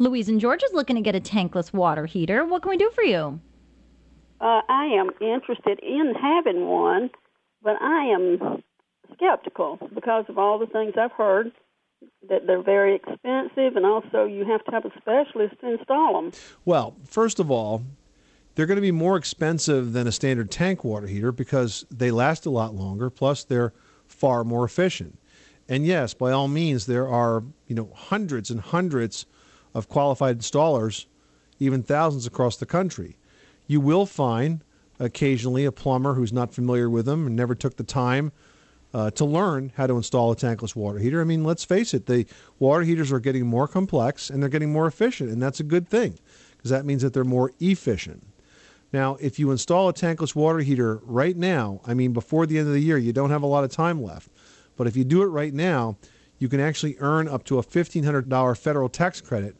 Louise in is looking to get a tankless water heater. What can we do for you? Uh, I am interested in having one, but I am skeptical because of all the things I've heard that they're very expensive, and also you have to have a specialist to install them. Well, first of all, they're going to be more expensive than a standard tank water heater because they last a lot longer. Plus, they're far more efficient. And yes, by all means, there are you know hundreds and hundreds of qualified installers, even thousands across the country. You will find occasionally a plumber who's not familiar with them and never took the time uh, to learn how to install a tankless water heater. I mean, let's face it, the water heaters are getting more complex and they're getting more efficient, and that's a good thing because that means that they're more efficient. Now, if you install a tankless water heater right now, I mean, before the end of the year, you don't have a lot of time left. But if you do it right now, you can actually earn up to a $1,500 federal tax credit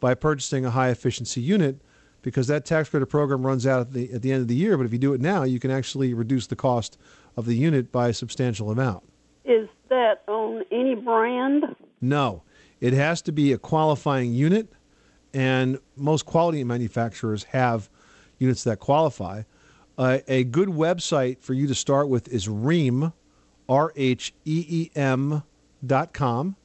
by purchasing a high efficiency unit because that tax credit program runs out at the, at the end of the year. But if you do it now, you can actually reduce the cost of the unit by a substantial amount. Is that on any brand? No, it has to be a qualifying unit, and most quality manufacturers have units that qualify. Uh, a good website for you to start with is Rheem, R H E E M dot com.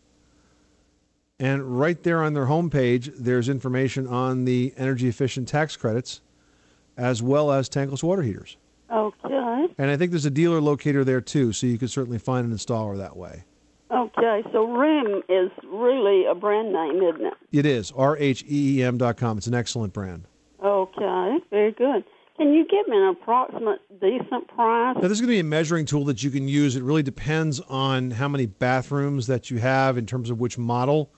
And right there on their homepage, there's information on the energy efficient tax credits as well as tankless water heaters. Okay. And I think there's a dealer locator there too, so you can certainly find an installer that way. Okay, so Rheem is really a brand name, isn't it? It is, R H E E M dot com. It's an excellent brand. Okay, very good. Can you give me an approximate decent price? Now, this is going to be a measuring tool that you can use. It really depends on how many bathrooms that you have in terms of which model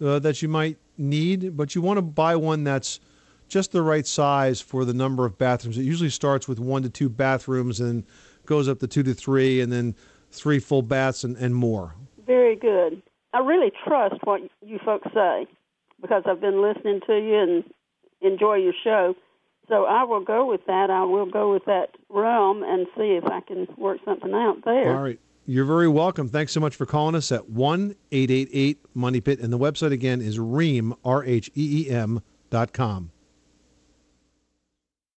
uh, that you might need, but you want to buy one that's just the right size for the number of bathrooms. It usually starts with one to two bathrooms and goes up to two to three, and then three full baths and, and more. Very good. I really trust what you folks say because I've been listening to you and enjoy your show. So I will go with that. I will go with that realm and see if I can work something out there. All right. You're very welcome. Thanks so much for calling us at 1 888 Money Pit. And the website again is Rheem, R H E E M dot com.